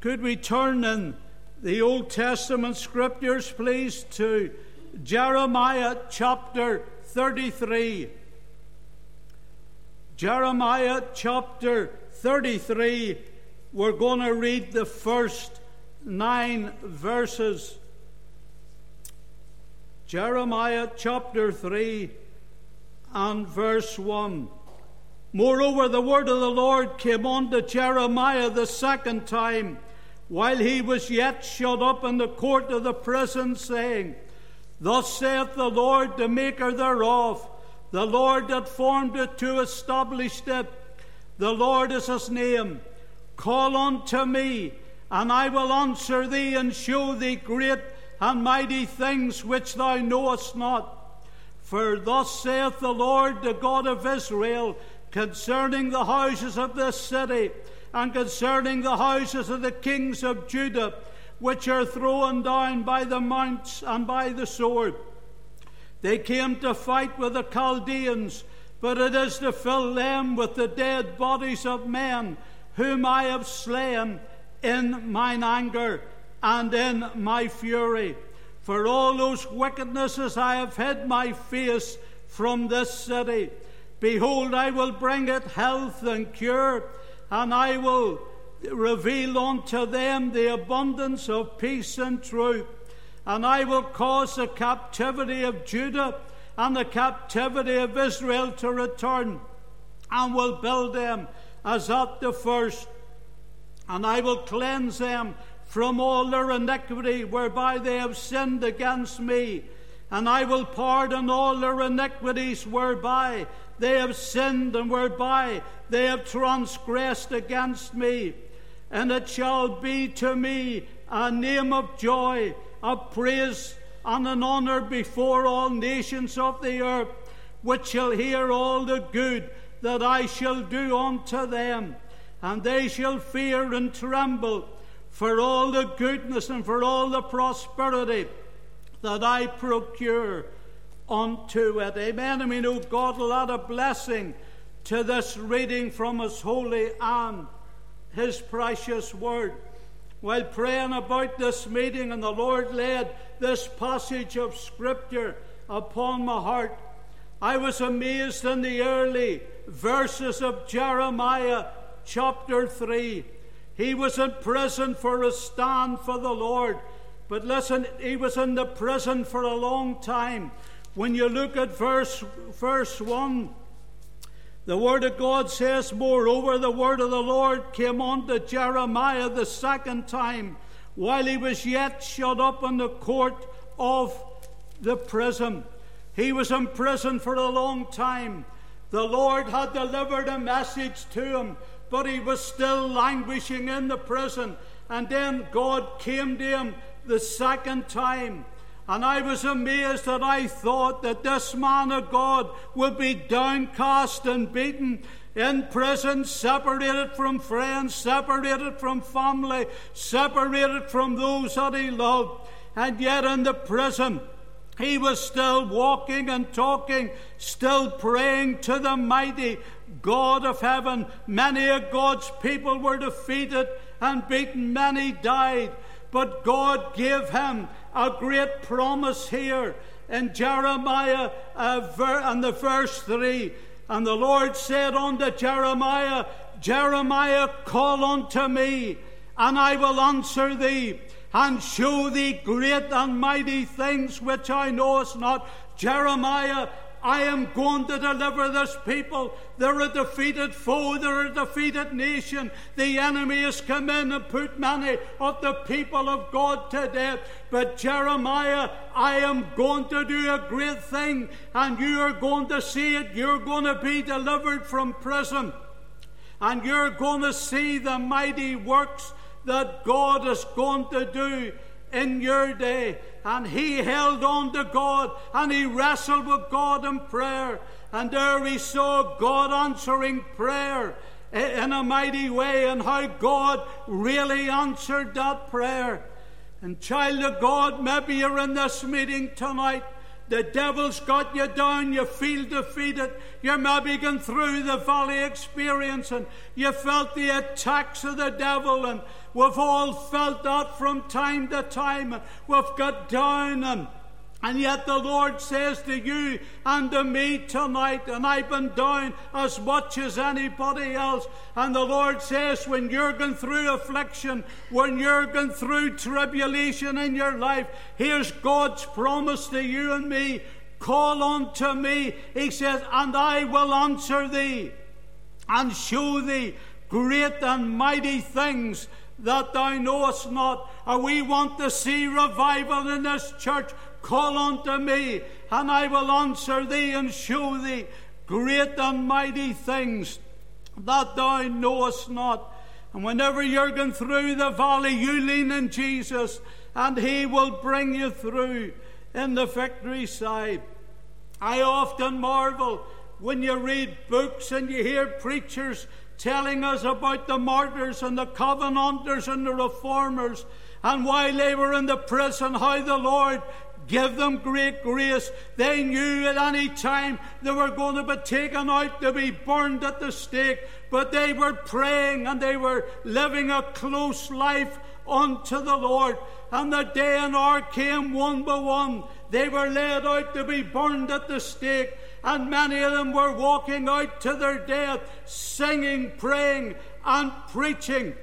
Could we turn in the Old Testament scriptures, please, to Jeremiah chapter 33. Jeremiah chapter 33. We're going to read the first nine verses. Jeremiah chapter 3 and verse 1. Moreover, the word of the Lord came unto Jeremiah the second time, while he was yet shut up in the court of the prison, saying, Thus saith the Lord, the maker thereof, the Lord that formed it to establish it. The Lord is his name. Call unto me, and I will answer thee and show thee great and mighty things which thou knowest not. For thus saith the Lord, the God of Israel, concerning the houses of this city, and concerning the houses of the kings of Judah, which are thrown down by the mounts and by the sword. They came to fight with the Chaldeans, but it is to fill them with the dead bodies of men, whom I have slain in mine anger and in my fury. For all those wickednesses I have hid my face from this city. Behold, I will bring it health and cure, and I will reveal unto them the abundance of peace and truth. And I will cause the captivity of Judah and the captivity of Israel to return, and will build them as at the first. And I will cleanse them from all their iniquity whereby they have sinned against me. And I will pardon all their iniquities whereby they have sinned and whereby they have transgressed against me. And it shall be to me a name of joy, a praise, and an honour before all nations of the earth, which shall hear all the good that I shall do unto them. And they shall fear and tremble for all the goodness and for all the prosperity that I procure unto it. Amen. I mean, oh God will add a blessing to this reading from His holy and His precious word. While praying about this meeting, and the Lord laid this passage of Scripture upon my heart, I was amazed in the early verses of Jeremiah chapter 3. He was in prison for a stand for the Lord. But listen, he was in the prison for a long time. When you look at verse, verse 1, the Word of God says, Moreover, the Word of the Lord came unto Jeremiah the second time, while he was yet shut up in the court of the prison. He was in prison for a long time. The Lord had delivered a message to him but he was still languishing in the prison. And then God came to him the second time. And I was amazed that I thought that this man of God would be downcast and beaten in prison, separated from friends, separated from family, separated from those that he loved. And yet in the prison, he was still walking and talking, still praying to the mighty God of heaven. Many of God's people were defeated and beaten, many died. But God gave him a great promise here in Jeremiah uh, ver- and the verse 3. And the Lord said unto Jeremiah, Jeremiah, call unto me, and I will answer thee, and show thee great and mighty things which I knowest not. Jeremiah, I am going to deliver this people. They're a defeated foe, they're a defeated nation. The enemy has come in and put many of the people of God to death. But Jeremiah, I am going to do a great thing, and you are going to see it. You're going to be delivered from prison, and you're going to see the mighty works that God is going to do in your day. And he held on to God and he wrestled with God in prayer. And there he saw God answering prayer in a mighty way and how God really answered that prayer. And, child of God, maybe you're in this meeting tonight. the devil's got you down, you feel defeated, you're maybe going through the valley experience and you felt the attacks of the devil, and we've all felt that from time to time, we've got down and and yet the Lord says to you and to me tonight, and I've been down as much as anybody else. And the Lord says, when you're going through affliction, when you're going through tribulation in your life, here's God's promise to you and me. Call unto me, he says, and I will answer thee and show thee great and mighty things that thou knowest not. And we want to see revival in this church. Call unto me, and I will answer thee and show thee great and mighty things that thou knowest not. And whenever you're going through the valley, you lean in Jesus, and He will bring you through in the victory side. I often marvel when you read books and you hear preachers telling us about the martyrs and the covenanters and the reformers and while they were in the prison, how the Lord gave them great grace. They knew at any time they were going to be taken out to be burned at the stake, but they were praying and they were living a close life unto the Lord. And the day and hour came one by one. They were led out to be burned at the stake, and many of them were walking out to their death, singing, praying, and preaching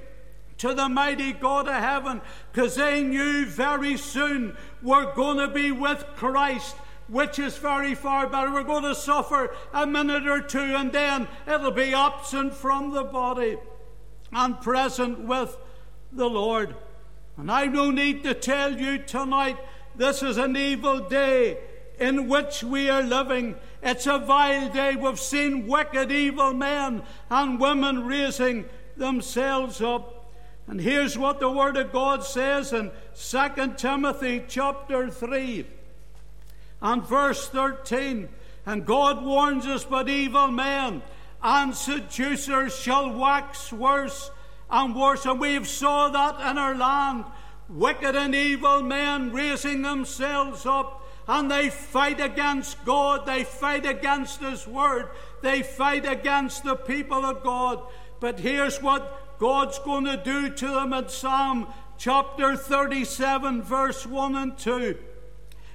to the mighty God of heaven because they knew very soon we're going to be with Christ, which is very far better. We're going to suffer a minute or two and then it'll be absent from the body and present with the Lord. And I no need to tell you tonight this is an evil day in which we are living. It's a vile day. We've seen wicked, evil men and women raising themselves up. And here's what the Word of God says in 2 Timothy chapter 3 and verse 13. And God warns us, but evil men and seducers shall wax worse and worse. And we've saw that in our land. Wicked and evil men raising themselves up and they fight against God. They fight against His Word. They fight against the people of God. But here's what God's going to do to them in Psalm chapter 37, verse 1 and 2.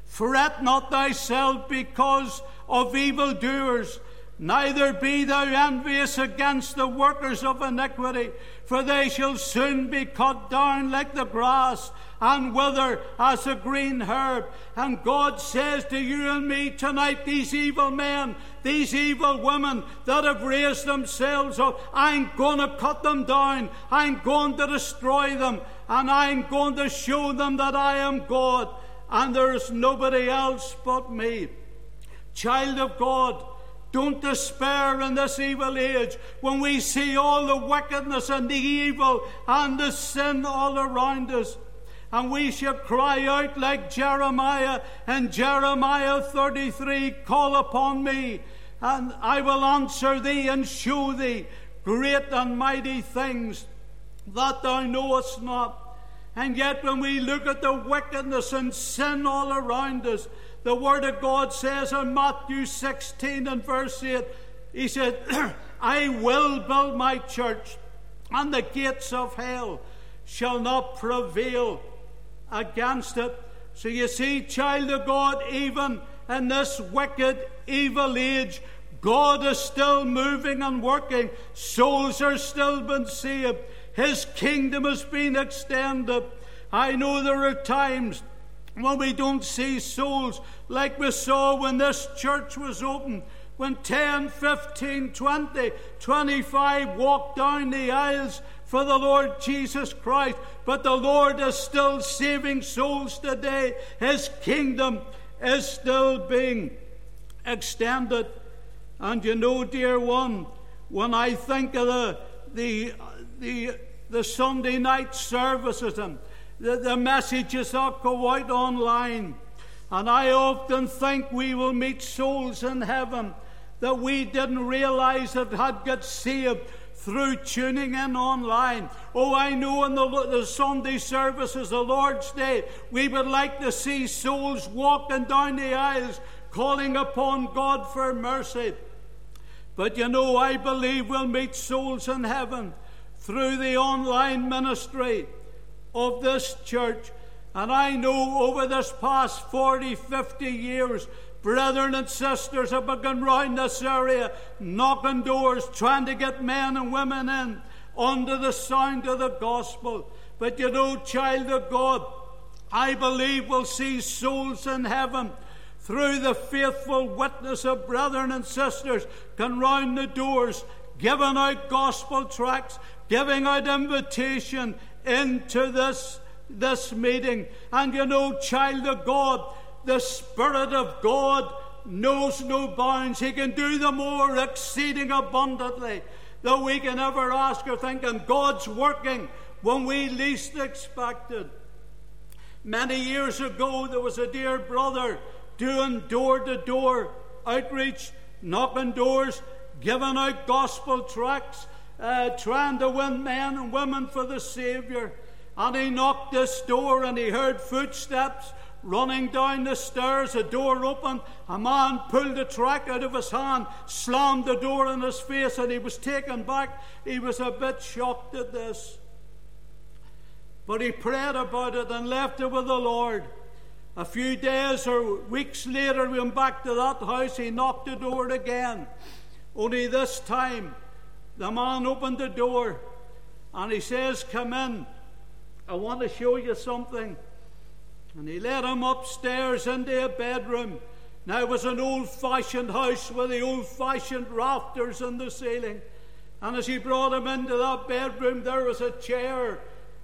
Fret not thyself because of evildoers, neither be thou envious against the workers of iniquity, for they shall soon be cut down like the grass and wither as a green herb. And God says to you and me tonight, these evil men, these evil women that have raised themselves up, I'm going to cut them down. I'm going to destroy them. And I'm going to show them that I am God and there is nobody else but me. Child of God, don't despair in this evil age when we see all the wickedness and the evil and the sin all around us and we shall cry out like Jeremiah in Jeremiah 33 Call upon me, and I will answer thee and show thee great and mighty things that thou knowest not. And yet, when we look at the wickedness and sin all around us, the Word of God says in Matthew 16 and verse 8, He said, I will build my church, and the gates of hell shall not prevail against it. So you see, child of God, even in this wicked, evil age, God is still moving and working. Souls are still being saved. His kingdom has been extended. I know there are times when we don't see souls like we saw when this church was open when 10, 15, 20, 25 walked down the aisles for the Lord Jesus Christ. But the Lord is still saving souls today. His kingdom is still being extended. And you know, dear one, when I think of the, the, the, the Sunday night services and the, the messages that go out online, and I often think we will meet souls in heaven that we didn't realize that had got saved through tuning in online. Oh, I know in the, the Sunday services, the Lord's Day, we would like to see souls walking down the aisles calling upon God for mercy. But you know, I believe we'll meet souls in heaven through the online ministry of this church. And I know over this past 40, 50 years, brethren and sisters have begun round this area, knocking doors, trying to get men and women in under the sound of the gospel. But you know, child of God, I believe we'll see souls in heaven through the faithful witness of brethren and sisters can round the doors, giving out gospel tracts, giving out invitation into this, this meeting. And you know, child of God, the Spirit of God knows no bounds. He can do the more exceeding abundantly than we can ever ask or think. And God's working when we least expect it. Many years ago, there was a dear brother doing door to door outreach, knocking doors, giving out gospel tracts, uh, trying to win men and women for the Saviour. And he knocked this door and he heard footsteps running down the stairs, a door opened, a man pulled a tract out of his hand, slammed the door in his face, and he was taken back. He was a bit shocked at this. But he prayed about it and left it with the Lord. A few days or weeks later, we went back to that house. He knocked the door again. Only this time, the man opened the door and he says, Come in. I want to show you something. And he led him upstairs into a bedroom. Now it was an old fashioned house with the old fashioned rafters in the ceiling. And as he brought him into that bedroom, there was a chair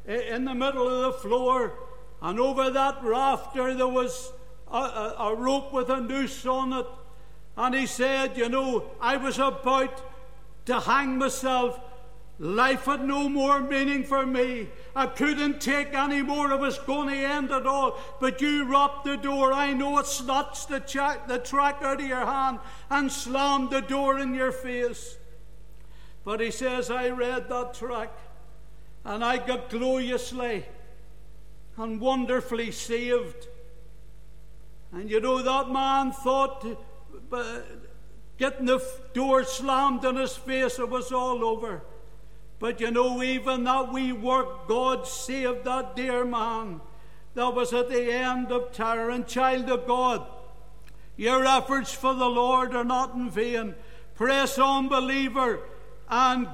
in the middle of the floor. And over that rafter, there was a, a, a rope with a noose on it. And he said, You know, I was about to hang myself Life had no more meaning for me. I couldn't take any more. It was going to end at all. But you rapped the door. I know it snatched the, ch- the tract out of your hand and slammed the door in your face. But he says, I read that tract and I got gloriously and wonderfully saved. And you know, that man thought uh, getting the door slammed in his face, it was all over. But you know, even that we work, God saved that dear man that was at the end of terror. And, child of God, your efforts for the Lord are not in vain. Press on, believer, and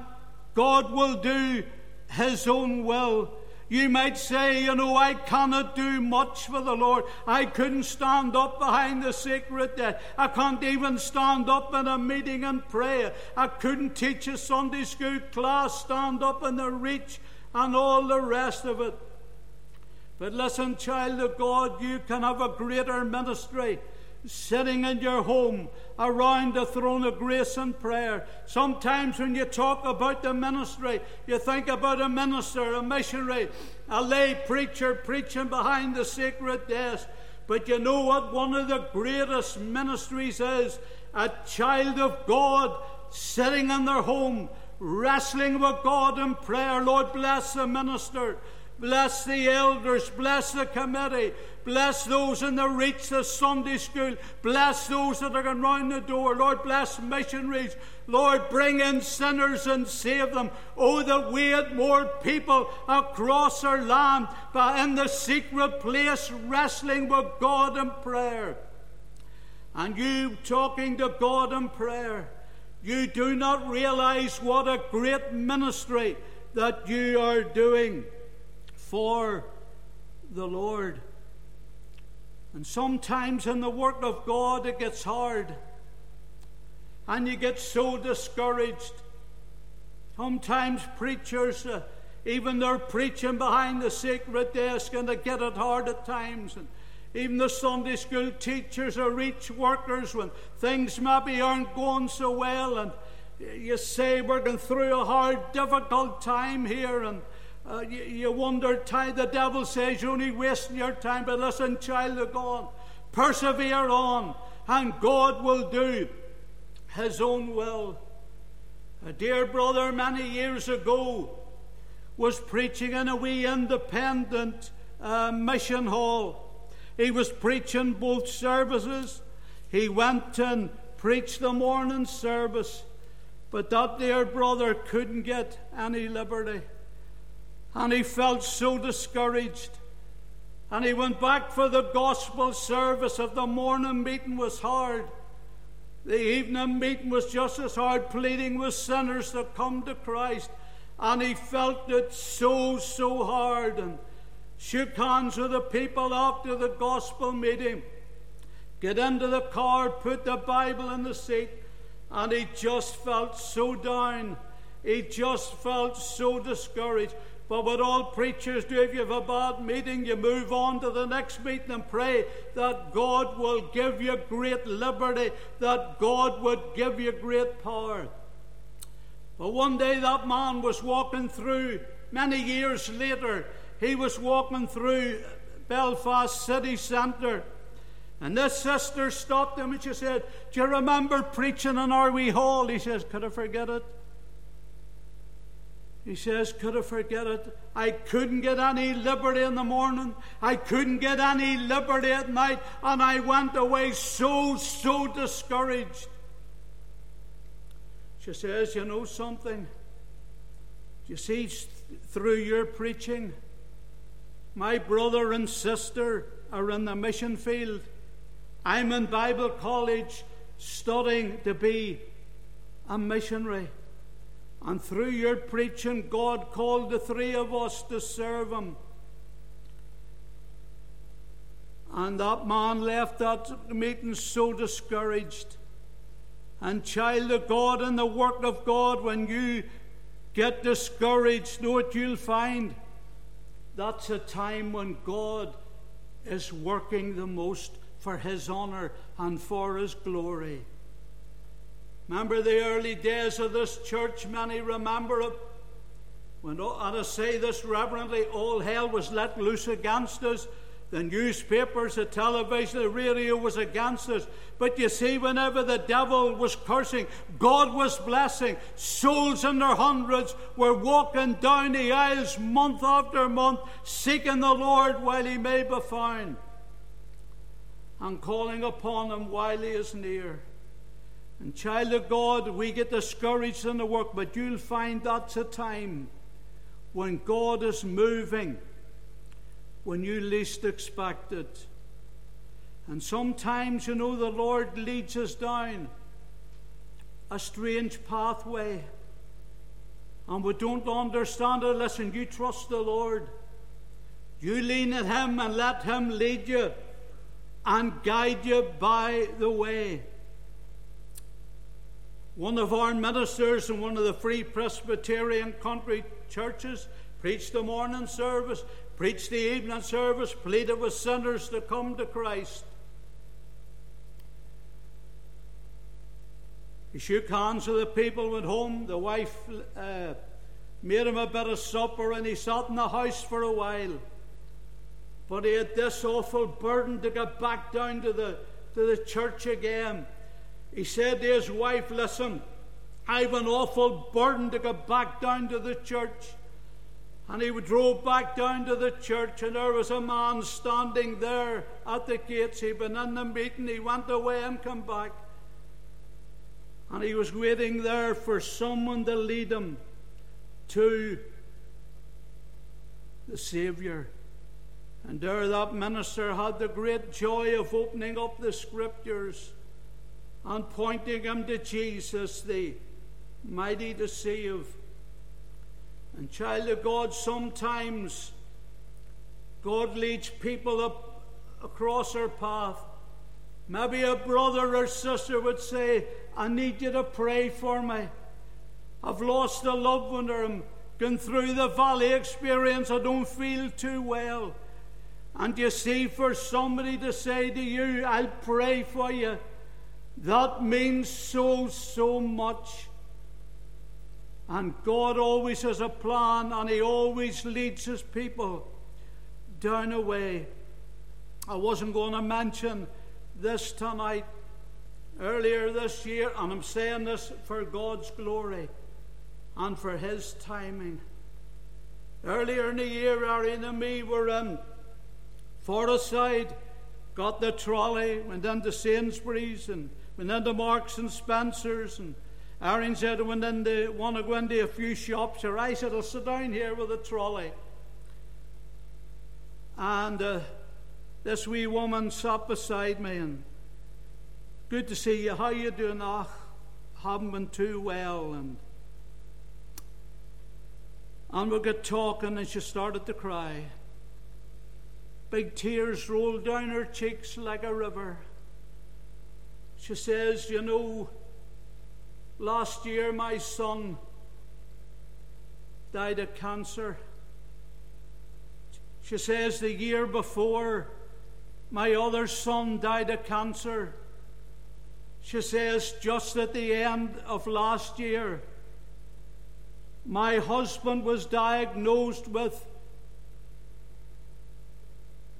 God will do His own will. You might say, you know, I cannot do much for the Lord. I couldn't stand up behind the sacred desk. I can't even stand up in a meeting and pray. I couldn't teach a Sunday school class, stand up in the reach, and all the rest of it. But listen, child of God, you can have a greater ministry sitting in your home around the throne of grace and prayer. Sometimes when you talk about the ministry, you think about a minister, a missionary, a lay preacher preaching behind the sacred desk. But you know what one of the greatest ministries is? A child of God sitting in their home, wrestling with God in prayer. Lord, bless the minister. Bless the elders, bless the committee, bless those in the reach of Sunday school, bless those that are going round the door. Lord, bless missionaries. Lord, bring in sinners and save them. Oh, that we had more people across our land, but in the secret place, wrestling with God in prayer. And you talking to God in prayer, you do not realize what a great ministry that you are doing for the Lord. And sometimes in the work of God it gets hard and you get so discouraged. Sometimes preachers, uh, even they're preaching behind the sacred desk and they get it hard at times. And even the Sunday school teachers or reach workers when things maybe aren't going so well and you say we're going through a hard, difficult time here and uh, you, you, wonder, time, the devil says you're only wasting your time, but listen, child of God, persevere on, and God will do His own will. A dear brother many years ago was preaching in a wee independent uh, mission hall. He was preaching both services. He went and preached the morning service, but that dear brother couldn't get any liberty. And he felt so discouraged. And he went back for the gospel service. of the morning meeting was hard, the evening meeting was just as hard, pleading with sinners to come to Christ. And he felt it so, so hard. And shook hands with the people after the gospel meeting. Get into the car, put the Bible in the seat, and he just felt so down. He just felt so discouraged. But what all preachers do, if you have a bad meeting, you move on to the next meeting and pray that God will give you great liberty, that God would give you great power. But one day that man was walking through, many years later, he was walking through Belfast city centre. And this sister stopped him and she said, Do you remember preaching in our wee hall? He says, Could I forget it? He says, Could I forget it? I couldn't get any liberty in the morning. I couldn't get any liberty at night. And I went away so, so discouraged. She says, You know something? You see, through your preaching, my brother and sister are in the mission field. I'm in Bible college studying to be a missionary. And through your preaching, God called the three of us to serve Him. And that man left that meeting so discouraged. And, child of God, in the work of God, when you get discouraged, know what you'll find? That's a time when God is working the most for His honor and for His glory. Remember the early days of this church? Many remember it. When, and I say this reverently, all hell was let loose against us. The newspapers, the television, the radio was against us. But you see, whenever the devil was cursing, God was blessing. Souls in their hundreds were walking down the aisles month after month, seeking the Lord while he may be found, and calling upon him while he is near. And, child of God, we get discouraged in the work, but you'll find that's a time when God is moving, when you least expect it. And sometimes, you know, the Lord leads us down a strange pathway. And we don't understand it. Listen, you trust the Lord. You lean at Him and let Him lead you and guide you by the way. One of our ministers in one of the Free Presbyterian country churches preached the morning service, preached the evening service, pleaded with sinners to come to Christ. He shook hands with the people, went home. The wife uh, made him a bit of supper, and he sat in the house for a while. But he had this awful burden to get back down to the, to the church again. He said to his wife, Listen, I've an awful burden to go back down to the church. And he drove back down to the church, and there was a man standing there at the gates. He'd been in the meeting, he went away and come back. And he was waiting there for someone to lead him to the Saviour. And there that minister had the great joy of opening up the scriptures and pointing him to Jesus, the mighty to save. And, child of God, sometimes God leads people up across our path. Maybe a brother or sister would say, I need you to pray for me. I've lost a loved one or I'm going through the valley experience. I don't feel too well. And you see, for somebody to say to you, I'll pray for you, that means so, so much. And God always has a plan and He always leads His people down a way. I wasn't going to mention this tonight, earlier this year, and I'm saying this for God's glory. and for His timing. Earlier in the year, and me were in Forestside, got the trolley, went into Sainsbury's and went into Marks and Spencer's. And Arian said, I went into, want to go into a few shops. Or I said, I'll sit down here with the trolley. And uh, this wee woman sat beside me and good to see you. How you doing? Ah, haven't been too well. And and we got talking, and she started to cry. Big tears rolled down her cheeks like a river. She says, You know, last year my son died of cancer. She says, The year before, my other son died of cancer. She says, Just at the end of last year, my husband was diagnosed with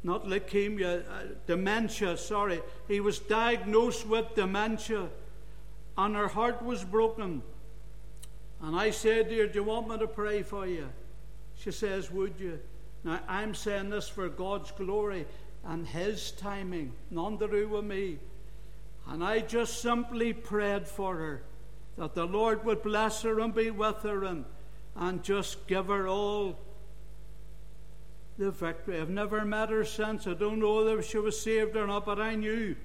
not leukemia, uh, dementia, sorry. He was diagnosed with dementia, and her heart was broken. And I said to her, Do you want me to pray for you? She says, Would you? Now, I'm saying this for God's glory and His timing, none to do with me. And I just simply prayed for her that the Lord would bless her and be with her and and just give her all the victory. I've never met her since. I don't know whether she was saved or not, but I knew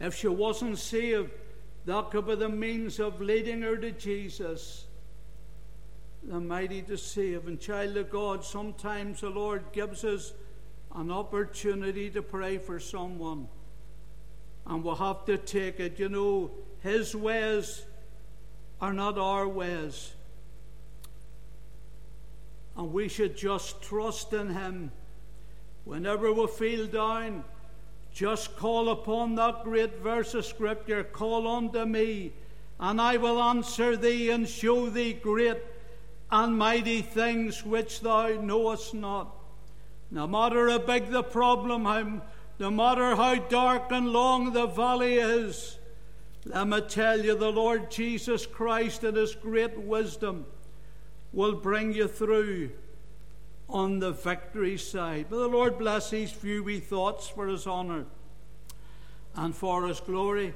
if she wasn't saved, that could be the means of leading her to Jesus, the mighty to save. And, child of God, sometimes the Lord gives us an opportunity to pray for someone. And we'll have to take it. You know, His ways are not our ways. And we should just trust in Him. Whenever we feel down, just call upon that great verse of Scripture Call unto me, and I will answer thee and show thee great and mighty things which thou knowest not. No matter how big the problem, no matter how dark and long the valley is, let me tell you, the Lord Jesus Christ in His great wisdom will bring you through on the victory side. May the Lord bless these few wee thoughts for His honour and for His glory.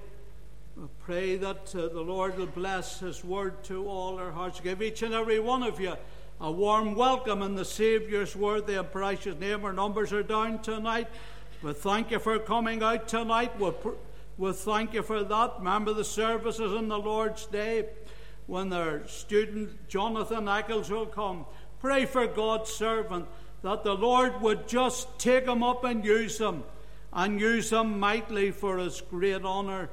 We pray that uh, the Lord will bless His word to all our hearts. Give each and every one of you a warm welcome in the Saviour's worthy and precious name. Our numbers are down tonight. We thank you for coming out tonight. We, pr- we thank you for that. Remember the services on the Lord's Day when their student Jonathan Eccles will come. Pray for God's servant that the Lord would just take him up and use him and use him mightily for his great honour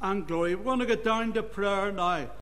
and glory. We're going to get down to prayer now.